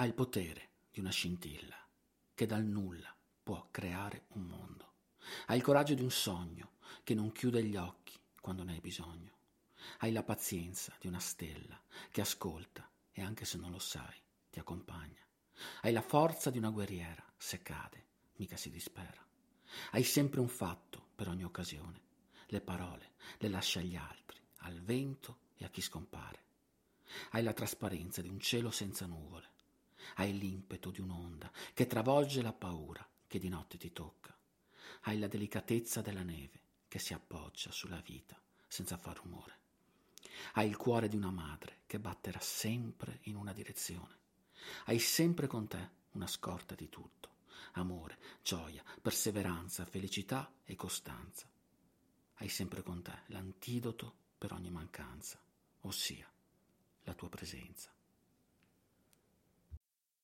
Ha il potere di una scintilla che dal nulla può creare un mondo. Hai il coraggio di un sogno che non chiude gli occhi quando ne hai bisogno. Hai la pazienza di una stella che ascolta e anche se non lo sai ti accompagna. Hai la forza di una guerriera, se cade mica si dispera. Hai sempre un fatto per ogni occasione. Le parole le lasci agli altri, al vento e a chi scompare. Hai la trasparenza di un cielo senza nuvole hai l'impeto di un'onda che travolge la paura che di notte ti tocca. Hai la delicatezza della neve che si appoggia sulla vita senza far rumore. Hai il cuore di una madre che batterà sempre in una direzione. Hai sempre con te una scorta di tutto. Amore, gioia, perseveranza, felicità e costanza. Hai sempre con te l'antidoto per ogni mancanza, ossia la tua presenza.